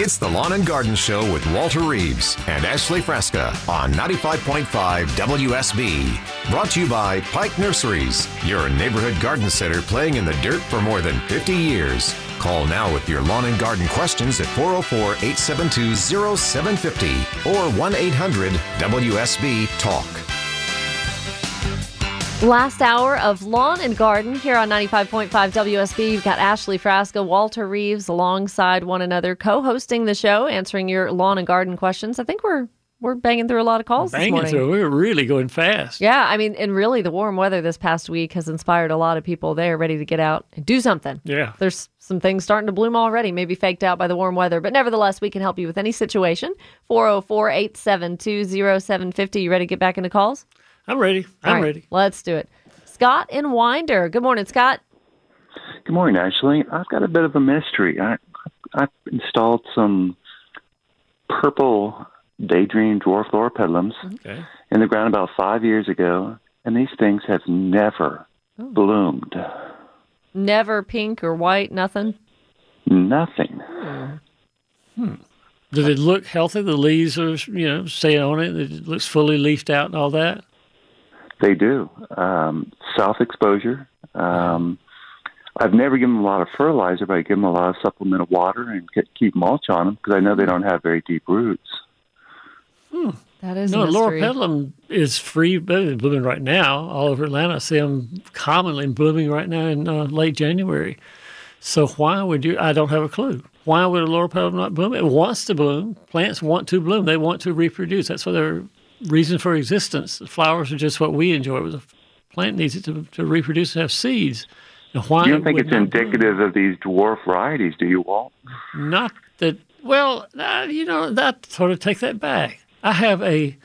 It's the Lawn and Garden Show with Walter Reeves and Ashley Frasca on 95.5 WSB. Brought to you by Pike Nurseries, your neighborhood garden center playing in the dirt for more than 50 years. Call now with your lawn and garden questions at 404 872 0750 or 1 800 WSB Talk. Last hour of Lawn and Garden here on 95.5 WSB. You've got Ashley Frasca, Walter Reeves alongside one another, co-hosting the show, answering your lawn and garden questions. I think we're we're banging through a lot of calls banging this morning. through. We're really going fast. Yeah, I mean, and really, the warm weather this past week has inspired a lot of people. They are ready to get out and do something. Yeah. There's some things starting to bloom already, maybe faked out by the warm weather, but nevertheless, we can help you with any situation. 404 872 0750. You ready to get back into calls? I'm ready. I'm All right, ready. Let's do it. Scott in Winder. Good morning, Scott. Good morning, Ashley. I've got a bit of a mystery. I, I've installed some purple daydream dwarf loropetalums Okay. in the ground about five years ago, and these things have never bloomed. Never pink or white, nothing. Nothing. Hmm. Does it look healthy? The leaves are, you know, stay on it. It looks fully leafed out and all that. They do. Um, South exposure. Um, I've never given them a lot of fertilizer, but I give them a lot of supplemental water and ke- keep mulch on them because I know they don't have very deep roots. That is No, a mystery. Loropetalum is free blooming right now all over Atlanta. I see them commonly blooming right now in uh, late January. So why would you? I don't have a clue. Why would a Loropetalum not bloom? It wants to bloom. Plants want to bloom. They want to reproduce. That's what their reason for existence. The flowers are just what we enjoy. The plant needs it to, to reproduce and have seeds. And why You don't think it's indicative of these dwarf varieties, do you, Walt? Not that. Well, uh, you know, that sort of take that back. I have a.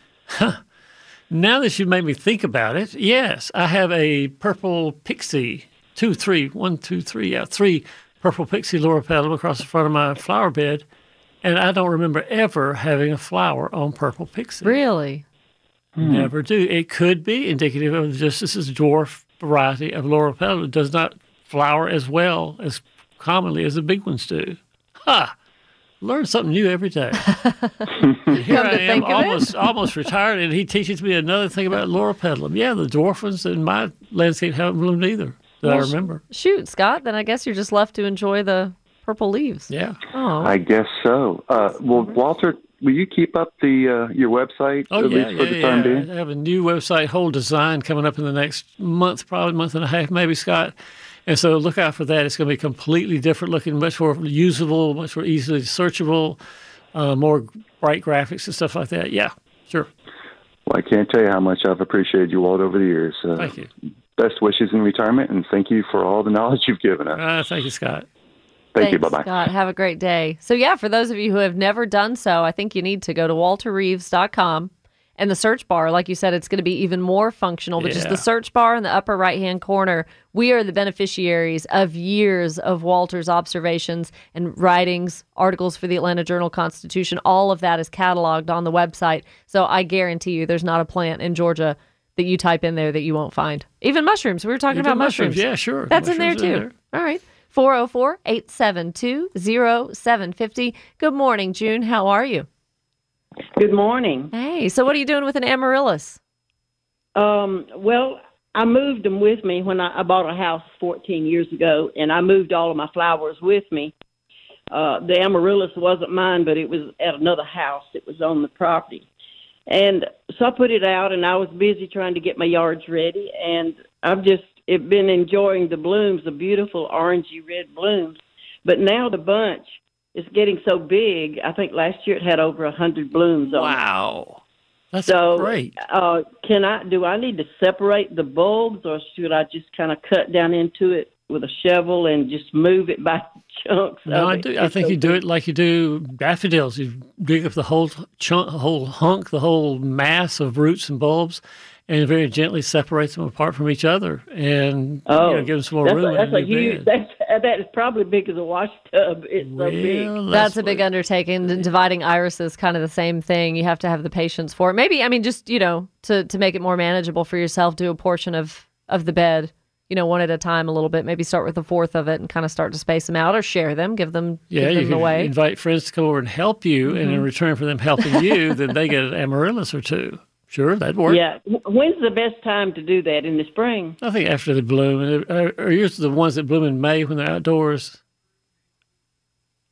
now that you made me think about it, yes, I have a purple pixie. Two, three, one, two, three. Yeah, three purple pixie loropetalum across the front of my flower bed, and I don't remember ever having a flower on purple pixie. Really? Hmm. Never do. It could be indicative of just this is a dwarf variety of loropetalum. It does not flower as well as commonly as the big ones do. Ha! Learn something new every day. Here Come I am, think of it. almost almost retired, and he teaches me another thing about loropetalum. Yeah, the dwarf ones in my landscape haven't bloomed either that I Well, sh- remember. Shoot, Scott. Then I guess you're just left to enjoy the purple leaves. Yeah. Oh, I guess so. Uh, well, Walter, will you keep up the uh, your website Oh at yeah, least for yeah, the time yeah. being? I have a new website, whole design coming up in the next month, probably month and a half, maybe Scott. And so look out for that. It's going to be completely different looking, much more usable, much more easily searchable, uh, more bright graphics and stuff like that. Yeah, sure. Well, I can't tell you how much I've appreciated you, Walt, over the years. Uh, Thank you. Best wishes in retirement, and thank you for all the knowledge you've given us. Uh, thank you, Scott. Thank you. Bye Thanks, bye. Scott. Have a great day. So, yeah, for those of you who have never done so, I think you need to go to walterreeves.com and the search bar. Like you said, it's going to be even more functional, but just Yeah. the search bar in the upper right hand corner. We are the beneficiaries of years of Walter's observations and writings, articles for the Atlanta Journal Constitution. All of that is cataloged on the website. So, I guarantee you there's not a plant in Georgia that you type in there that you won't find. Even mushrooms. We were talking Even about mushrooms. Yeah, sure. That's in there Mushrooms too. are All right. 404 872 0750. Good morning, June. How are you? Good morning. Hey, so what are you doing with an amaryllis? Um, well, I moved them with me when I, I bought a house 14 years ago, and I moved all of my flowers with me. Uh, the amaryllis wasn't mine, but it was at another house. It was on the property. And so I put it out, and I was busy trying to get my yards ready, and I've just it been enjoying the blooms, the beautiful orangey red blooms. But now the bunch is getting so big. I think last year it had over a hundred blooms on. Wow. That's So, great. uh, can I? Do I need to separate the bulbs, or should I just kind of cut down into it with a shovel and just move it by chunks? No, of I it? do. I think so you do it like you do daffodils. You dig up the whole chunk, whole hunk, the whole mass of roots and bulbs, and very gently separates them apart from each other, and Oh, you know, give them some more that's room. a, in that's the a huge. bed. That's that is probably big as a washtub. It's so big. Well, That's a big what- undertaking. And Dividing iris is kind of the same thing. You have to have the patience for it. Maybe, I mean, just, you know, to, to make it more manageable for yourself, do a portion of, of the bed you know, one at a time a little bit. Maybe start with a fourth of it and kind of start to space them out or share them, give them, Yeah, give you them can away. invite friends to come over and help you, and Mm-hmm. in return for them helping you, then they get an amaryllis or two. Sure, that'd work. Yeah. When's the best time to do that? In the spring? I think after they bloom, and are, are yours the ones that bloom in May when they're outdoors?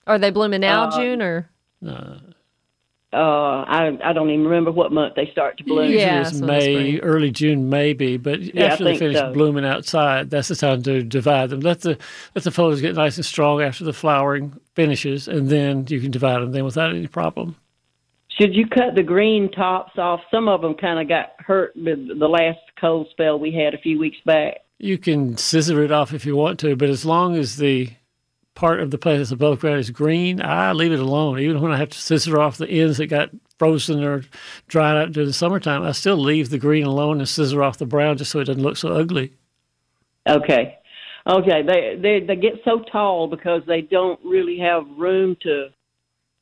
Are they blooming now, Uh, June, or? Uh, I I don't even remember what month they start to bloom. Yeah. It's so May, early June, maybe. But Yeah, after they finish so. blooming outside, that's the time to divide them. Let the let the photos get nice and strong after the flowering finishes, and then you can divide them then without any problem. Should you cut the green tops off? Some of them kind of got hurt with the last cold spell we had a few weeks back. You can scissor it off if you want to, but as long as the part of the plant that's above ground is green, I leave it alone. Even when I have to scissor off the ends that got frozen or dried out during the summertime, I still leave the green alone and scissor off the brown just so it doesn't look so ugly. Okay. Okay. They they they get so tall because they don't really have room to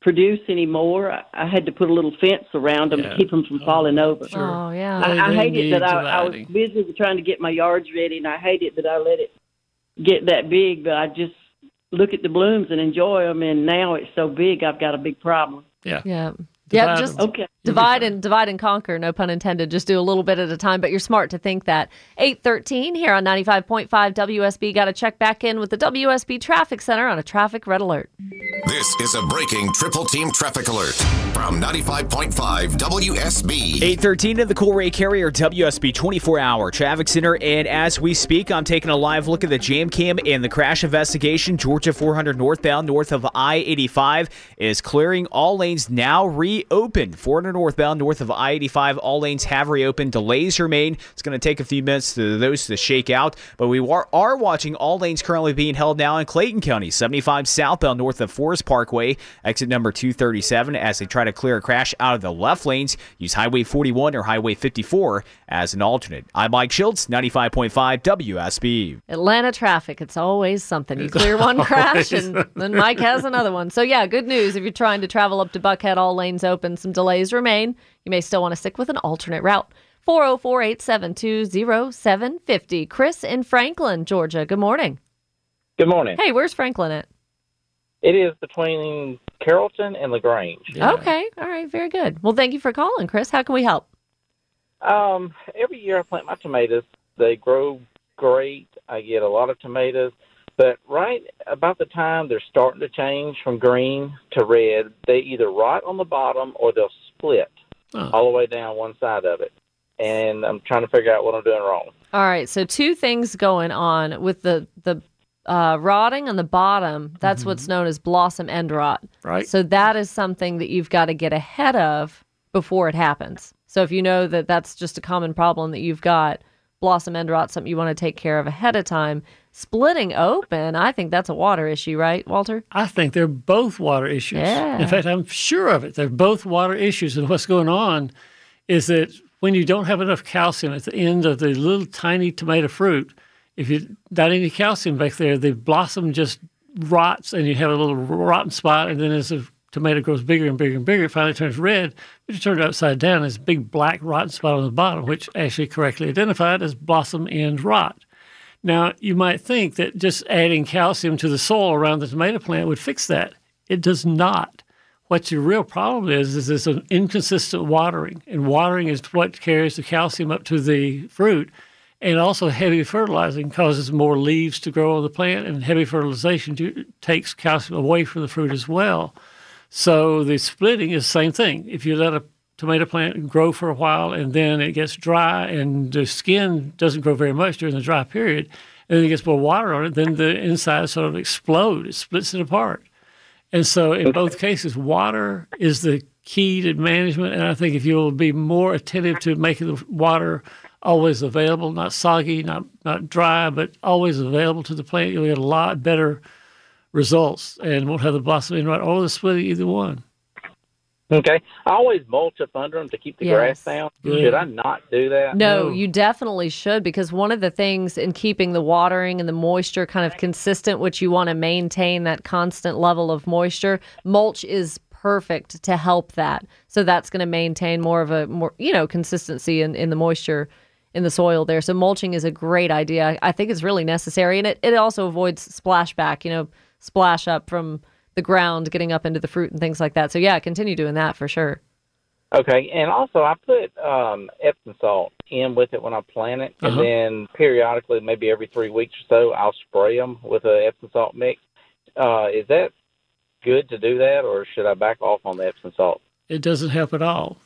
produce anymore. I, I had to put a little fence around them Yeah. to keep them from oh, falling over. Oh, yeah. I, I they hate it that I, I was busy with trying to get my yards ready, and I hate it that I let it get that big. But I just look at the blooms and enjoy them, and now it's so big, I've got a big problem. Yeah. Yeah. Yeah, just. Okay. Divide and divide and conquer, no pun intended. Just do a little bit at a time, but you're smart to think that. 813 here on 95.5 WSB. Got to check back in with the WSB Traffic Center on a traffic red alert. This is a breaking triple team traffic alert from 95.5 WSB. 813 of the Coolray Carrier WSB 24 hour traffic center. And as we speak, I'm taking a live look at the jam cam and the crash investigation. Georgia 400 northbound, north of I 85, is clearing. All lanes now reopened. 400 northbound, north of I 85, all lanes have reopened. Delays remain. It's going to take a few minutes for those to shake out. But we are, are watching all lanes currently being held now in Clayton County. 75 southbound, north of Forest Parkway, exit number 237, as they try to clear a crash out of the left lanes. Use Highway 41 or Highway 54 as an alternate. I'm Mike Schultz, 95.5 WSB. Atlanta traffic, it's always something. You clear one crash and then Mike has another one. So, yeah, good news. If you're trying to travel up to Buckhead, all lanes open, some delays remain. You may still want to stick with an alternate route. 404 872 0750. Chris in Franklin, Georgia. Good morning. Good morning. Hey, where's Franklin at? It is between Carrollton and Lagrange. Yeah. Okay. All right. Very good. Well, thank you for calling, Chris. How can we help? Um, every year I plant my tomatoes. They grow great. I get a lot of tomatoes. But right about the time they're starting to change from green to red, they either rot on the bottom or they'll split Oh. all the way down one side of it. And I'm trying to figure out what I'm doing wrong. All right. So, two things going on with the, the, uh, rotting on the bottom, that's what's known as blossom end rot. Right. So that is something that you've got to get ahead of before it happens. So if you know that that's just a common problem that you've got, blossom end rot, something you want to take care of ahead of time. Splitting open, I think that's a water issue, right, Walter? I think they're both water issues. Yeah. In fact, I'm sure of it. They're both water issues. And what's going on is that when you don't have enough calcium at the end of the little tiny tomato fruit, if you not any calcium back there, the blossom just rots and you have a little rotten spot. And then as the tomato grows bigger and bigger and bigger, it finally turns red. But you turn it upside down, there's a big black rotten spot on the bottom, which actually correctly identified as blossom end rot. Now, you might think that just adding calcium to the soil around the tomato plant would fix that. It does not. What your real problem is, is an inconsistent watering. And watering is what carries the calcium up to the fruit. And also, heavy fertilizing causes more leaves to grow on the plant, and heavy fertilization do, takes calcium away from the fruit as well. So, the splitting is the same thing. If you let a tomato plant grow for a while and then it gets dry and the skin doesn't grow very much during the dry period, and then it gets more water on it, then the inside sort of explodes, it splits it apart. And so, in both cases, water is the key to management. And I think if you'll be more attentive to making the water always available, not soggy, not not dry, but always available to the plant, you'll get a lot better results and won't have the blossom end rot or the splitting, either one. Okay. I always mulch up under them to keep the Yes. grass down. Good. Should I not do that? No, No. you definitely should because one of the things in keeping the watering and the moisture kind of consistent, which you want to maintain that constant level of moisture, mulch is perfect to help that. So that's going to maintain more of a more, you know, consistency in, in the moisture in the soil there. So mulching is a great idea. I think it's really necessary, and it, it also avoids splashback. You know, splash up from the ground, getting up into the fruit and things like that. So yeah, continue doing that for sure. Okay, and also I put um, Epsom salt in with it when I plant it, and Uh-huh. then periodically, maybe every three weeks or so, I'll spray them with a Epsom salt mix. Uh, is that good to do that, or should I back off on the Epsom salt? It doesn't help at all.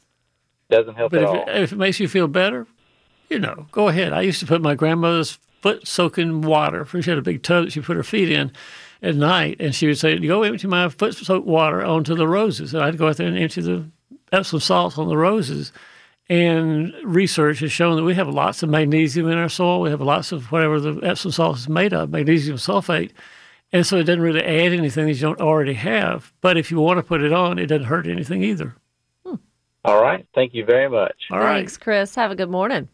Doesn't help But at if all. it, if it makes you feel better, you know, go ahead. I used to put my grandmother's foot soaking water. She had a big tub that she put her feet in at night, and she would say, "Go empty my foot soaked water onto the roses." And I'd go out there and empty the Epsom salts on the roses. And research has shown that we have lots of magnesium in our soil. We have lots of whatever the Epsom salt is made of, magnesium sulfate. And so it doesn't really add anything that you don't already have. But if you want to put it on, it doesn't hurt anything either. Hmm. all right, thank you very much. All right. Thanks, Chris. Have a good morning.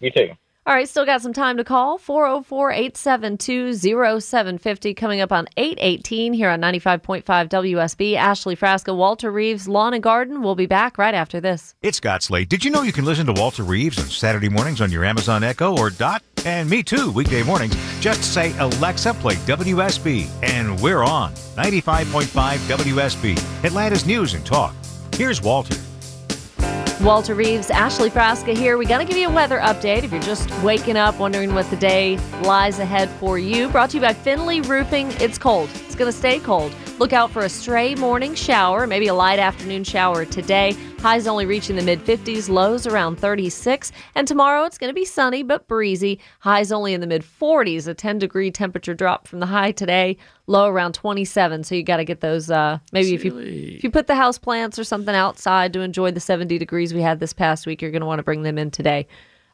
You too. All right, still got some time to call. 404 872 0750 coming up on 818 here on 95.5 WSB. Ashley Frasca, Walter Reeves, Lawn and Garden. We'll be back right after this. It's Scott Slade. Did you know you can listen to Walter Reeves on Saturday mornings on your Amazon Echo or Dot? And me too, weekday mornings. Just say, Alexa, play WSB. And we're on 95.5 WSB, Atlanta's News and Talk. Here's Walter. Walter Reeves, Ashley Frasca here. We got to give you a weather update if you're just waking up wondering what the day lies ahead for you. Brought to you by Finley Roofing. It's cold. It's going to stay cold. Look out for a stray morning shower, maybe a light afternoon shower today. Highs only reaching the mid 50s, lows around 36. And tomorrow it's going to be sunny but breezy. Highs only in the mid 40s, a 10 degree temperature drop from the high today, low around 27. So you got to get those uh maybe if you if you put the house plants or something outside to enjoy the 70 degrees we had this past week, you're going to want to bring them in today.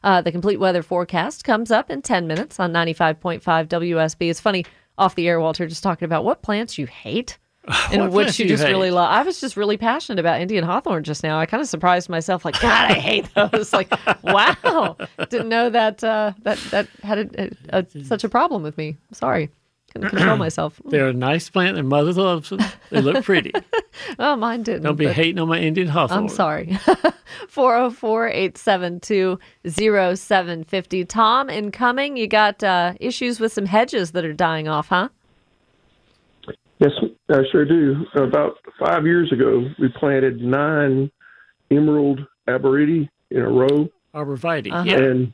Uh, the complete weather forecast comes up in 10 minutes on 95.5 WSB. It's funny, off the air, Walter, just talking about what plants you hate and What which you just really love. I was just really passionate about Indian hawthorn just now. I kind of surprised myself, like, God, I hate those. like, wow, didn't know that uh, that that had a, a, a, such a problem with me. Sorry, couldn't control myself. They're a nice plant. Their mother loves them. They look pretty. Oh, mine didn't. Don't be hating on my Indian hawthorn. I'm sorry. 404 872 0750. Tom, incoming, you got uh, issues with some hedges that are dying off, huh? Yes, I sure do. About five years ago, we planted nine emerald arboreti in a row, Arborvitae. Uh-huh. Yeah. and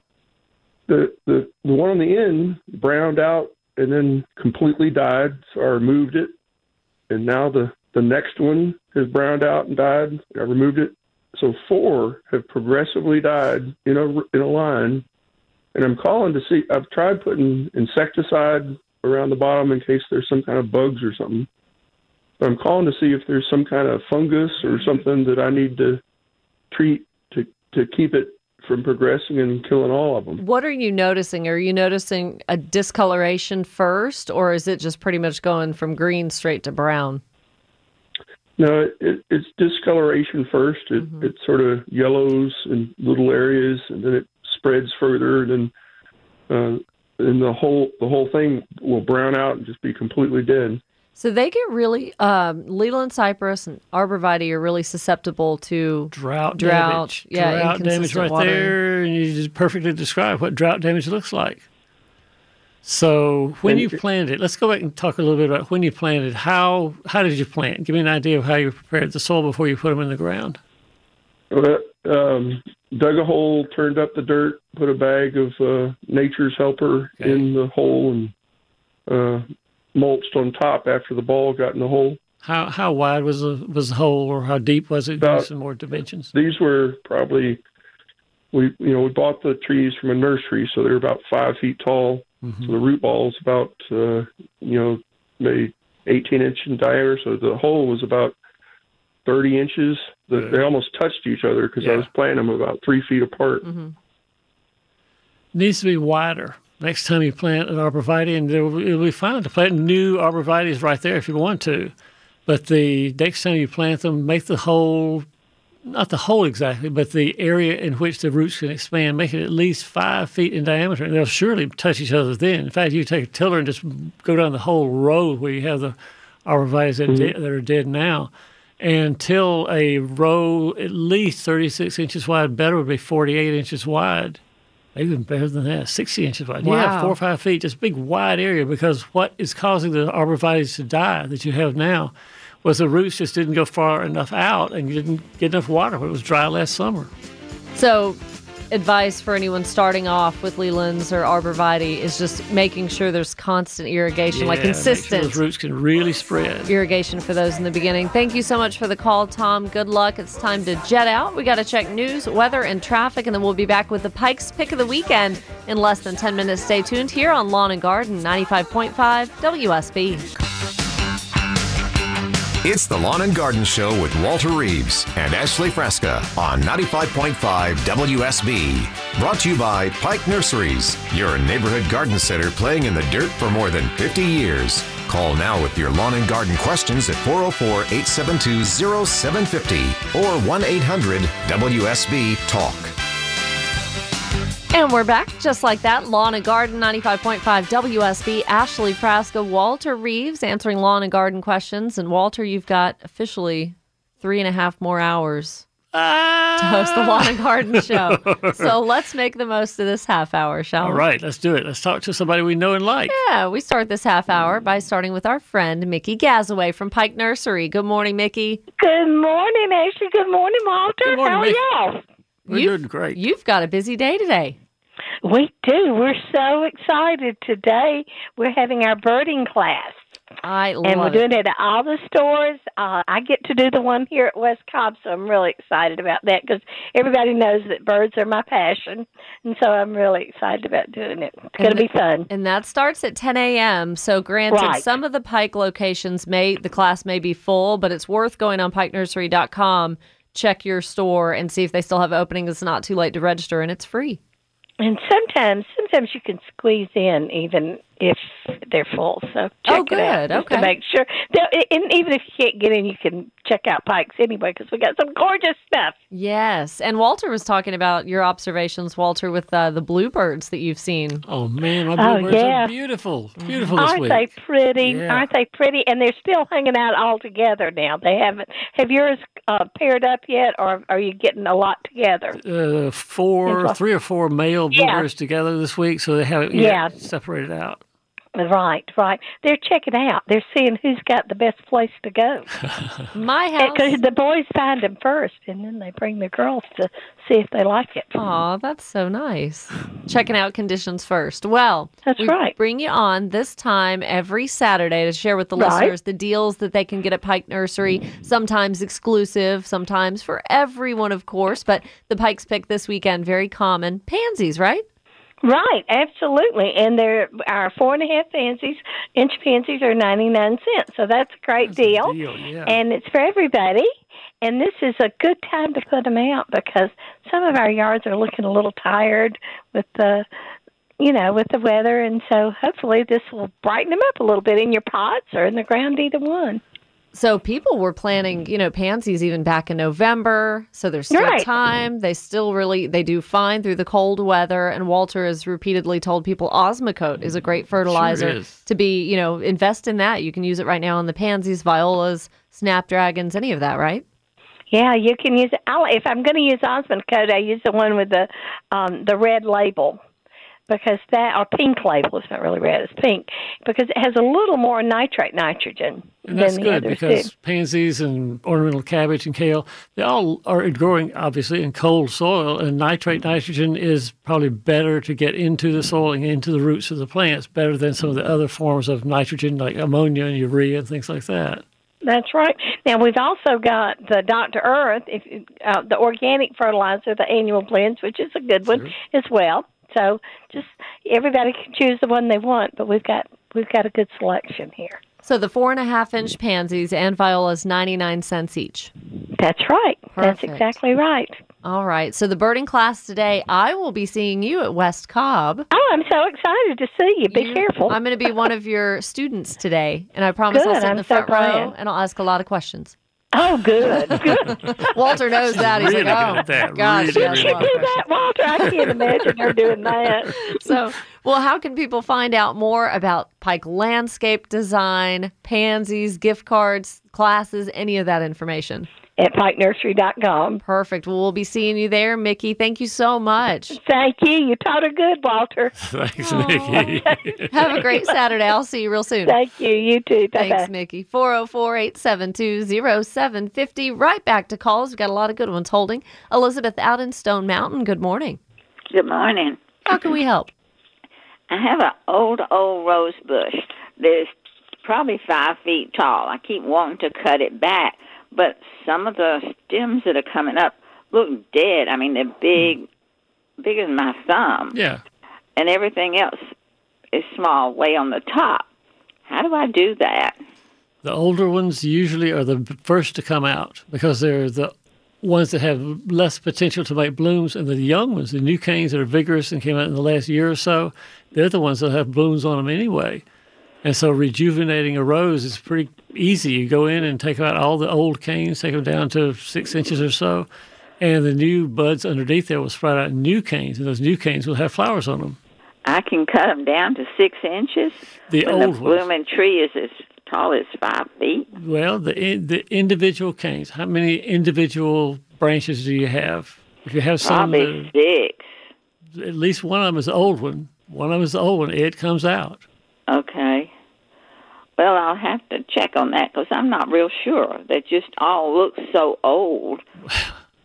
the, the the one on the end browned out and then completely died. So I removed it, and now the the next one has browned out and died. I removed it. So four have progressively died in a in a line, and I'm calling to see. I've tried putting insecticide around the bottom in case there's some kind of bugs or something. But I'm calling to see if there's some kind of fungus or something that I need to treat to to keep it from progressing and killing all of them. What are you noticing? Are you noticing a discoloration first, or is it just pretty much going from green straight to brown? No, it, it, it's discoloration first. It it sort of yellows in little areas, and then it spreads further, and then uh, and the whole the whole thing will brown out and just be completely dead. So they get really, um, Leyland cypress and arborvitae are really susceptible to Drought, Drought, damage. yeah, drought damage right watering. there, and you just perfectly describe what drought damage looks like. So when And you it- planted it, let's go back and talk a little bit about when you planted. How how did you plant? Give me an idea of how you prepared the soil before you put them in the ground. Well, um, dug a hole, turned up the dirt, put a bag of uh, Nature's Helper Okay. in the hole, and uh, mulched on top after the ball got in the hole. How how wide was the was the hole, or how deep was it? Give me About- some more dimensions. These were probably we you know we bought the trees from a nursery, so they're about five feet tall. Mhm. So the root ball is about uh, you know maybe 18 inch in diameter. So the hole was about 30 inches. The, Good. they almost touched each other because I was planting them about three feet apart. Mhm. needs to be wider. Next time you plant an arborvitae, and it'll be fine to plant new arborvitaes right there if you want to. But the next time you plant them, make the hole, not the hole exactly, but the area in which the roots can expand, make it at least five feet in diameter, and they'll surely touch each other then. In fact, you take a tiller and just go down the whole row where you have the arborvitaes that, are mm-hmm. de- that are dead now. And till a row at least 36 inches wide, better would be 48 inches wide even better than that, 60 inches wide. Yeah, four or five feet, just big wide area because what is causing the arborvitaes to die that you have now was the roots just didn't go far enough out and you didn't get enough water when it was dry last summer. So, advice for anyone starting off with Leyland's or Arborvitae is just making sure there's constant irrigation, like Yeah, sure consistent those roots can really spread. irrigation for those in the beginning. Thank you so much for the call, Tom. Good luck. It's time to jet out. We got to check news, weather, and traffic, and then we'll be back with the Pikes pick of the weekend in less than 10 minutes. Stay tuned here on Lawn and Garden 95.5 WSB. It's the Lawn and Garden Show with Walter Reeves and Ashley Frasca on 95.5 WSB. Brought to you by Pike Nurseries, your neighborhood garden center playing in the dirt for more than 50 years. Call now with your lawn and garden questions at 404 872 0750 or 1 800 WSB Talk. And we're back just like that. Lawn and Garden 95.5 WSB. Ashley Frasca, Walter Reeves answering lawn and garden questions. And Walter, you've got officially three and a half more hours to host the Lawn and ah. Garden Show. So let's make the most of this half hour, shall All we? right, let's do it. Let's talk to somebody we know and like. Yeah, we start this half hour by starting with our friend Mickey Gazaway from Pike Nursery. Good morning, Mickey. Good morning, Ashley. Good morning, Walter. Good morning, How are Miss. y'all? We're You've- doing great. You've got a busy day today. We do. We're so excited today. We're having our birding class, I love and we're it. doing it at all the stores. Uh, I get to do the one here at West Cobb, so I'm really excited about that because everybody knows that birds are my passion, and so I'm really excited about doing it. It's going to be fun. And that starts at 10 a.m. So, granted, Right. some of the Pike locations may the class may be full, but it's worth going on PikeNursery.com, check your store, and see if they still have openings. It's not too late to register, and it's free. And sometimes, sometimes you can squeeze in even if they're full. So check Oh, it out just Okay. to make sure. And even if you can't get in, you can check out Pikes anyway because we got some gorgeous stuff. Yes. And Walter was talking about your observations, Walter, with uh, the bluebirds that you've seen. Oh man, my Oh, bluebirds yeah. are beautiful, beautiful this Aren't week. they pretty? Yeah. Aren't they pretty? And they're still hanging out all together now. They haven't. Have yours uh, paired up yet, or are you getting a lot together? uh, four, three or four male Yeah. bluebirds together this week, so they haven't Yeah. yet separated out. Right, right. They're checking out. They're seeing who's got the best place to go. My house. Because the boys find them first, and then they bring the girls to see if they like it. Aw, that's so nice. Checking out conditions first. Well, That's we right. bring you on this time every Saturday to share with the Right. listeners the deals that they can get at Pike Nursery, sometimes exclusive, sometimes for everyone, of course. But the Pikes pick this weekend, very common. Pansies, right? Right, absolutely. And they're our four and a half pansies, inch pansies are ninety nine cents. So that's a great That's a deal. deal, yeah. And it's for everybody. And this is a good time to put them out because some of our yards are looking a little tired with the you know, with the weather and so hopefully this will brighten them up a little bit in your pots or in the ground either one. So people were planning, you know, pansies even back in November. So there's still Right. time. They still really they do fine through the cold weather. And Walter has repeatedly told people Osmocote is a great fertilizer is. to be, you know, invest in that. You can use it right now on the pansies, violas, snapdragons, any of that, right? Yeah, you can use it. I'll, if I'm going to use Osmocote, I use the one with the um, the red label because that or pink label. It's not really red; it's pink because it has a little more nitrate nitrogen And that's than the good because do. pansies and ornamental cabbage and kale, they all are growing obviously in cold soil, and nitrate nitrogen is probably better to get into the soil and into the roots of the plants, better than some of the other forms of nitrogen like ammonia and urea and things like that. That's right. Now we've also got the Dr. Earth, if uh, the organic fertilizer, the annual blends, which is a good one as well. So just everybody can choose the one they want, but we've got we've got a good selection here. So the four and a half inch pansies and violas, 99 cents each. That's right. That's exactly right. All right. So the birding class today, I will be seeing you at West Cobb. Oh, I'm so excited to see you. Be You- careful. I'm going to be one of your students today, and I promise I'll Good, sit in I'm the so front row glad. and I'll ask a lot of questions. Oh, good. Good. Walter knows that. He's Really like, good oh, at that. gosh, Really yes, good you at a lot of do that, Walter? I can't imagine her doing that. so, well, how can people find out more about Pike landscape design, pansies, gift cards, classes, any of that information? At pikenursery.com. Perfect. Well, we'll be seeing you there, Mickey. Thank you so much. Thank you. You taught her good, Walter. Thanks, Mickey. Have a great Saturday. I'll see you real soon. Thank you. You too. Bye-bye. Thanks, Mickey. 404 872 0750. Right back to calls. We've got a lot of good ones holding. Elizabeth out in Stone Mountain. Good morning. Good morning. How can we help? I have an old, old rose bush that is probably five feet tall. I keep wanting to cut it back, but some of the stems that are coming up look dead. I mean, they're big, bigger than my thumb, Yeah. and everything else is small, way on the top. How do I do that? The older ones usually are the first to come out because they're the ones that have less potential to make blooms, and the young ones, the new canes that are vigorous and came out in the last year or so, they're the ones that have blooms on them anyway. And so rejuvenating a rose is pretty easy. You go in and take out all the old canes, take them down to six inches or so, and the new buds underneath there will sprout out new canes, and those new canes will have flowers on them. I can cut them down to six inches. The when old the blooming tree is as tall as five feet. Well, the the individual canes. How many individual branches do you have? If you have some, Probably six. at least one of them is the old one. One of them is the old one. It comes out. Okay. Well, I'll have to check on that because I'm not real sure. They just all look so old.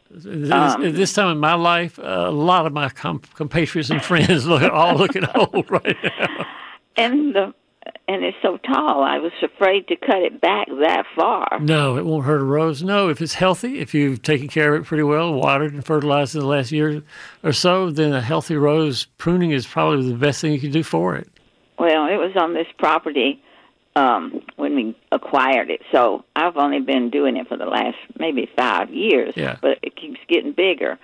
This, Um, this time in my life, a lot of my com- compatriots and friends look all looking old right now. And the and it's so tall. I was afraid to cut it back that far. No, it won't hurt a rose. No, if it's healthy, if you've taken care of it pretty well, watered and fertilized in the last year or so, then a healthy rose pruning is probably the best thing you can do for it. Well, it was on this property um when we acquired it. So I've only been doing it for the last maybe 5 years, Yeah. but it keeps getting bigger.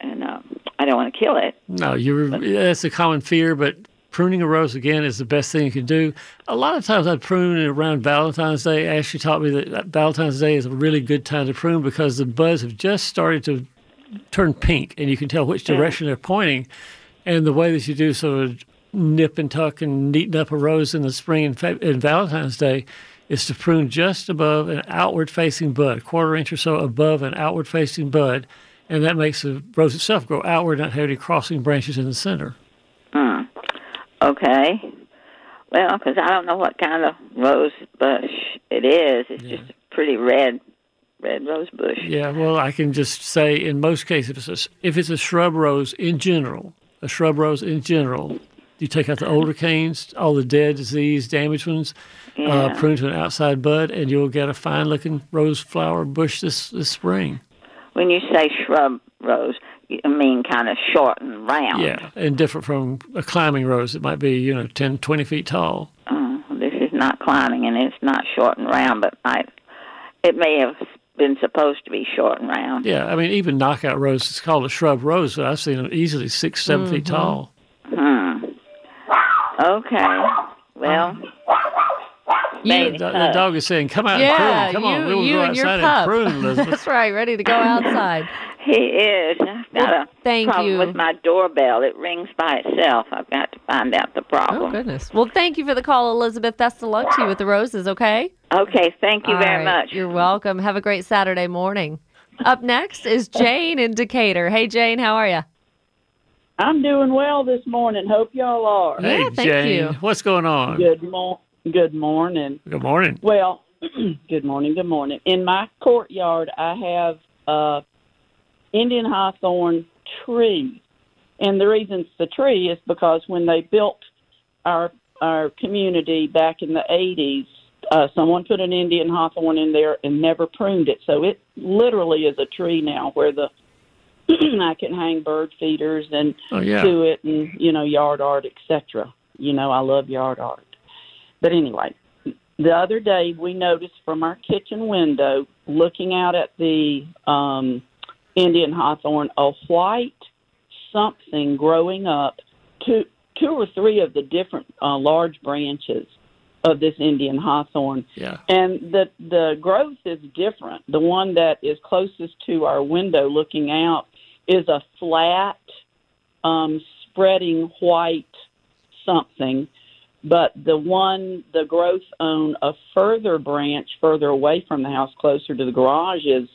And uh, I don't want to kill it. No, you're that's a common fear, but pruning a rose again is the best thing you can do. A lot of times I prune it around Valentine's Day. Ashley taught me that Valentine's Day is a really good time to prune because the buds have just started to turn pink, and you can tell which direction they're pointing. And the way that you do sort of nip and tuck and neaten up a rose in the spring and, Fe- and Valentine's Day is to prune just above an outward facing bud, a quarter inch or so above an outward facing bud. And that makes the rose itself grow outward, not have any crossing branches in the center. Hmm. Okay. Well, because I don't know what kind of rose bush it is. It's just a pretty red, red rose bush. Yeah, well, I can just say in most cases, if it's a, if it's a shrub rose in general, a shrub rose in general, you take out the older canes, all the dead, diseased, damaged ones, uh, Yeah. prune to an outside bud, and you'll get a fine-looking rose flower bush this this spring. When you say shrub rose, you mean kind of short and round. Yeah, and different from a climbing rose. It might be you know 10, 20 feet tall. Oh, this is not climbing and it's not short and round, but I, it may have been supposed to be short and round. Yeah, I mean even knockout rose is called a shrub rose, but I've seen them easily six, 7 feet Mhm. tall. Okay. Well. Yeah, maybe the, the dog is saying, "Come out yeah, and prune. Come you, on, we will you go and your outside pup. and prune, Elizabeth." That's right, ready to go outside. He is. I've got a thank problem you. with my doorbell. It rings by itself. I've got to find out the oh, problem. Oh, goodness. Well, thank you for the call, Elizabeth. Best of luck to you with the roses, okay? Okay, thank you All very right, much. You're welcome. Have a great Saturday morning. Up next is Jane in Decatur. Hey, Jane, how are you? I'm doing well this morning. Hope y'all are. Hey, Yeah, thank Jane, you. what's going on? Good mo- Good morning. Good morning. Well, good morning. Good morning. In my courtyard, I have a Indian hawthorn tree, and the reason it's the tree is because when they built our our community back in the '80s, uh, someone put an Indian hawthorn in there and never pruned it, so it literally is a tree now where the I can hang bird feeders and Oh, yeah. do it and you know yard art etc. You know I love yard art. But anyway, the other day we noticed from our kitchen window, looking out at the um, Indian hawthorn, a white something growing up. Two, two or three of the different uh, large branches of this Indian hawthorn, Yeah. and the the growth is different. The one that is closest to our window, looking out, is a flat, um, spreading white something but the one the growth on a further branch further away from the house closer to the garage is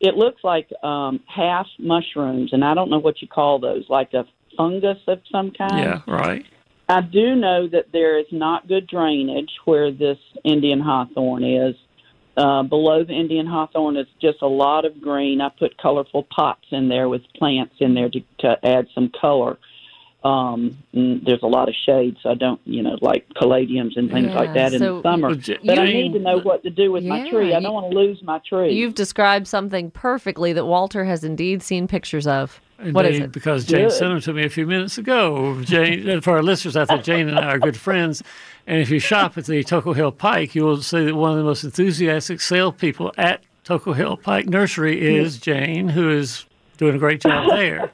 it looks like um, half mushrooms, and I don't know what you call those, like a fungus of some kind. Yeah, right. I do know that there is not good drainage where this Indian hawthorn is. Uh, below the Indian hawthorn is just a lot of green. I put colorful pots in there with plants in there to, to add some color. Um, there's a lot of shade, so I don't, you know, like caladiums and things like Yeah, that in the summer. Well, But I need to know what to do with my tree. I don't want to lose my tree. You've described something perfectly that Walter has indeed seen pictures of. What is it? Because Jane Good. sent them to me a few minutes ago. Jane, uh, for our listeners out there, Jane and I are good friends. And if you shop at the Toco Hill Pike, you will see that one of the most enthusiastic salespeople at Toco Hill Pike Nursery is Jane, who is doing a great job there.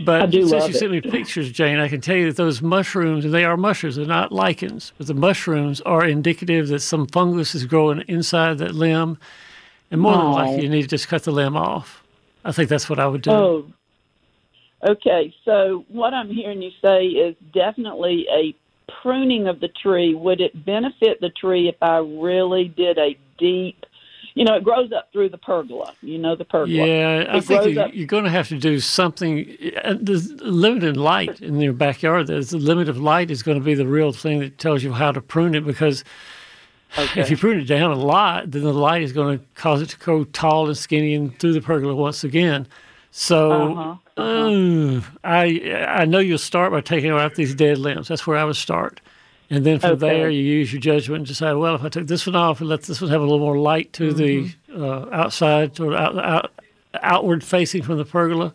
But since you sent me pictures, Jane, I can tell you that those mushrooms, and they are mushrooms, they're not lichens, but the mushrooms are indicative that some fungus is growing inside that limb. And more than Oh. likely, you need to just cut the limb off. I think that's what I would do. Oh, okay. So what I'm hearing you say is definitely a pruning of the tree. Would it benefit the tree if I really did a deep? You know, it grows up through the pergola. You know the pergola. Yeah, I It think you, you're going to have to do something. uh, There's limited light in your backyard. There's the limit of light is going to be the real thing that tells you how to prune it because if you prune it down a lot, then the light is going to cause it to grow tall and skinny and through the pergola once again. So Uh-huh, uh, I I know you'll start by taking out these dead limbs. That's where I would start. And then from Okay. there, you use your judgment and decide, well, if I took this one off and let this one have a little more light to the uh, outside or out, out, outward facing from the pergola,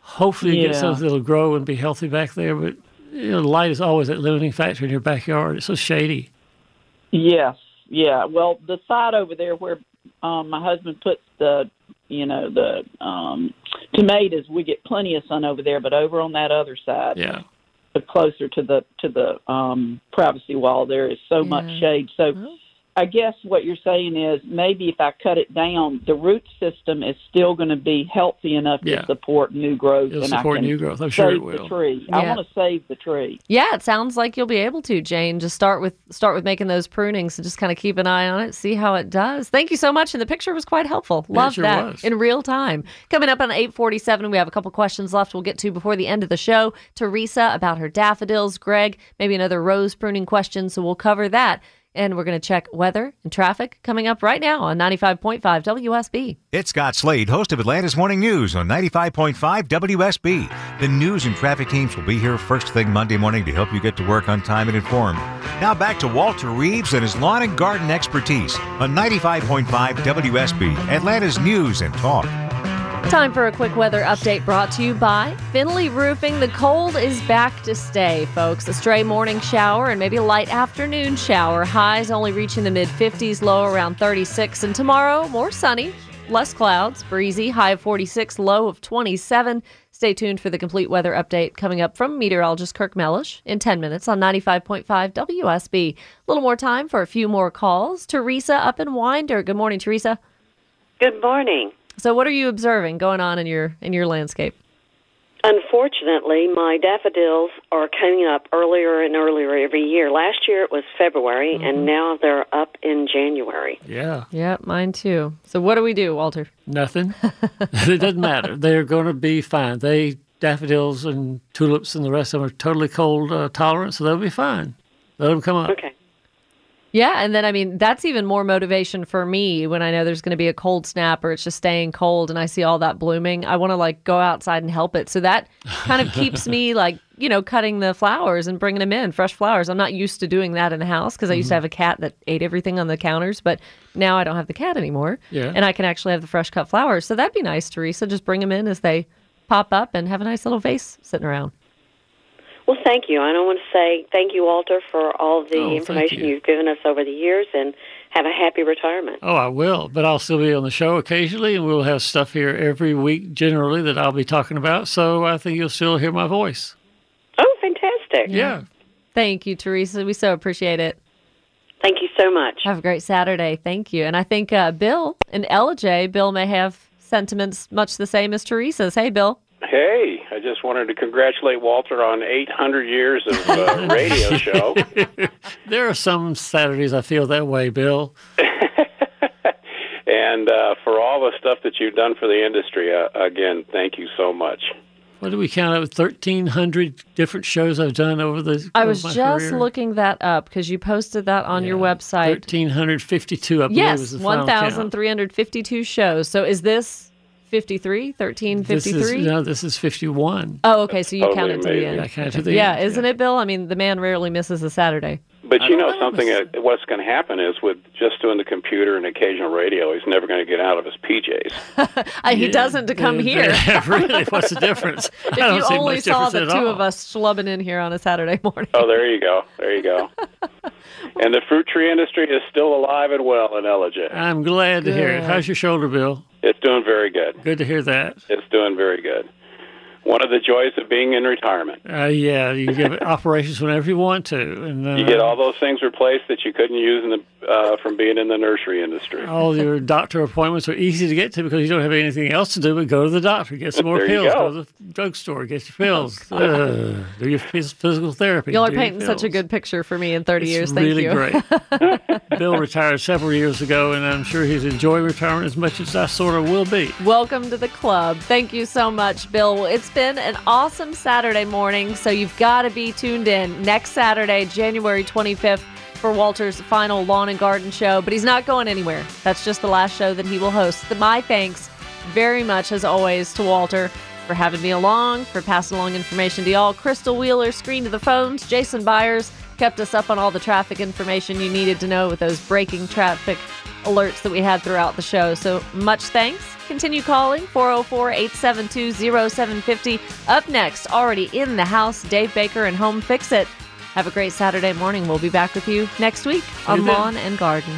hopefully you get something that'll grow and be healthy back there. But you know, light is always that limiting factor in your backyard. It's so shady. Yes, yeah. Well, the side over there where um, my husband puts the, you know, the um, tomatoes, we get plenty of sun over there. But over on that other side, Yeah. but closer to the to the um, privacy wall, there is so much shade. So. I guess what you're saying is maybe if I cut it down, the root system is still going to be healthy enough Yeah. to support new growth. It'll and support I can new growth. I'm sure it save will. The tree. I want to save the tree. Yeah, it sounds like you'll be able to, Jane. Just start with start with making those prunings and just kind of keep an eye on it, see how it does. Thank you so much, and the picture was quite helpful. Yeah, Love sure that was. in real time. Coming up on eight forty seven, we have a couple questions left. We'll get to before the end of the show. Teresa about her daffodils. Greg, maybe another rose pruning question. So we'll cover that, and we're going to check weather and traffic coming up right now on ninety five point five WSB. It's Scott Slade, host of Atlanta's Morning News on 95.5 WSB. The news and traffic teams will be here first thing Monday morning to help you get to work on time and informed. Now back to Walter Reeves and his lawn and garden expertise on 95.5 WSB, Atlanta's News and Talk. Time for a quick weather update brought to you by Finley Roofing. The cold is back to stay, folks. A stray morning shower and maybe a light afternoon shower. Highs only reaching the mid 50s, low around 36. And tomorrow, more sunny, less clouds, breezy, high of 46, low of 27. Stay tuned for the complete weather update coming up from meteorologist Kirk Mellish in 10 minutes on 95.5 WSB. A little more time for a few more calls. Teresa up in Winder. Good morning, Teresa. Good morning. So, what are you observing going on in your in your landscape? Unfortunately, my daffodils are coming up earlier and earlier every year. Last year it was February, Mm-hmm. and now they're up in January. Yeah. Yep, mine too. So, what do we do, Walter? Nothing. it doesn't matter. They're going to be fine. They daffodils and tulips and the rest of them are totally cold uh, tolerant, so they'll be fine. Let them come up. Okay. Yeah, and then I mean that's even more motivation for me when I know there's going to be a cold snap or it's just staying cold and I see all that blooming. I want to like go outside and help it. So that kind of keeps me like you know cutting the flowers and bringing them in fresh flowers. I'm not used to doing that in the house because I used to mm-hmm. have a cat that ate everything on the counters, but now I don't have the cat anymore. Yeah. and I can actually have the fresh cut flowers. So that'd be nice, Teresa. Just bring them in as they pop up and have a nice little vase sitting around. Well, thank you. And I want to say thank you, Walter, for all the Oh, thank information you. have given us over the years, and have a happy retirement. Oh, I will, but I'll still be on the show occasionally, and we'll have stuff here every week generally that I'll be talking about. So I think you'll still hear my voice. Oh, fantastic. Yeah. Thank you, Teresa. We so appreciate it. Thank you so much. Have a great Saturday. Thank you. And I think uh, Bill and LJ, Bill may have sentiments much the same as Teresa's. Hey, Bill. Hey, I just wanted to congratulate Walter on 800 years of uh, radio show. There are some Saturdays I feel that way, Bill. And uh, for all the stuff that you've done for the industry, uh, again, thank you so much. What do we count out? Thirteen hundred different shows I've done over the. I over was my just career. looking that up because you posted that on your website. Thirteen hundred fifty-two. I believe Yes, was the 1,352 shows. So is this 53? This 1353? is, no, this is fifty-one. Oh, okay. So you Totally counted to the amazing. end. I counted to the yeah, end, isn't it, Bill? I mean, the man rarely misses a Saturday. But you know something? Uh, what's going to happen is with just doing the computer and occasional radio, he's never going to get out of his PJs. Uh, he doesn't to come here. really? What's the difference? I if don't you only saw the two all. of us schlubbing in here on a Saturday morning. Oh, there you go. There you go. and the fruit tree industry is still alive and well in Ellijay. I'm glad to hear it. How's your shoulder, Bill? It's doing very good. Good to hear that. It's doing very good. One of the joys of being in retirement. Uh, yeah, you get operations whenever you want to, and uh, You get all those things replaced that you couldn't use in the uh, from being in the nursery industry. all your doctor appointments are easy to get to because you don't have anything else to do but go to the doctor, get some more There pills, go. go to the drugstore, get your pills, uh, do your physical therapy. Y'all are do your painting such a good picture for me in 30 It's years. Thank really you. great. Bill retired several years ago, and I'm sure he's enjoying retirement as much as I sort of will be. Welcome to the club. Thank you so much, Bill. Well, it's been an awesome Saturday morning, so you've got to be tuned in next Saturday, January 25th, for Walter's final lawn and garden show. But he's not going anywhere. That's just the last show that he will host. My thanks very much, as always, to Walter for having me along, for passing along information to y'all. Crystal Wheeler, screen to the phones. Jason Byers kept us up on all the traffic information you needed to know with those breaking traffic alerts that we had throughout the show. So much thanks. Continue calling 404 872 0750. Up next, already in the house, Dave Baker and Home Fix It. Have a great Saturday morning. We'll be back with you next week on. Lawn and Garden.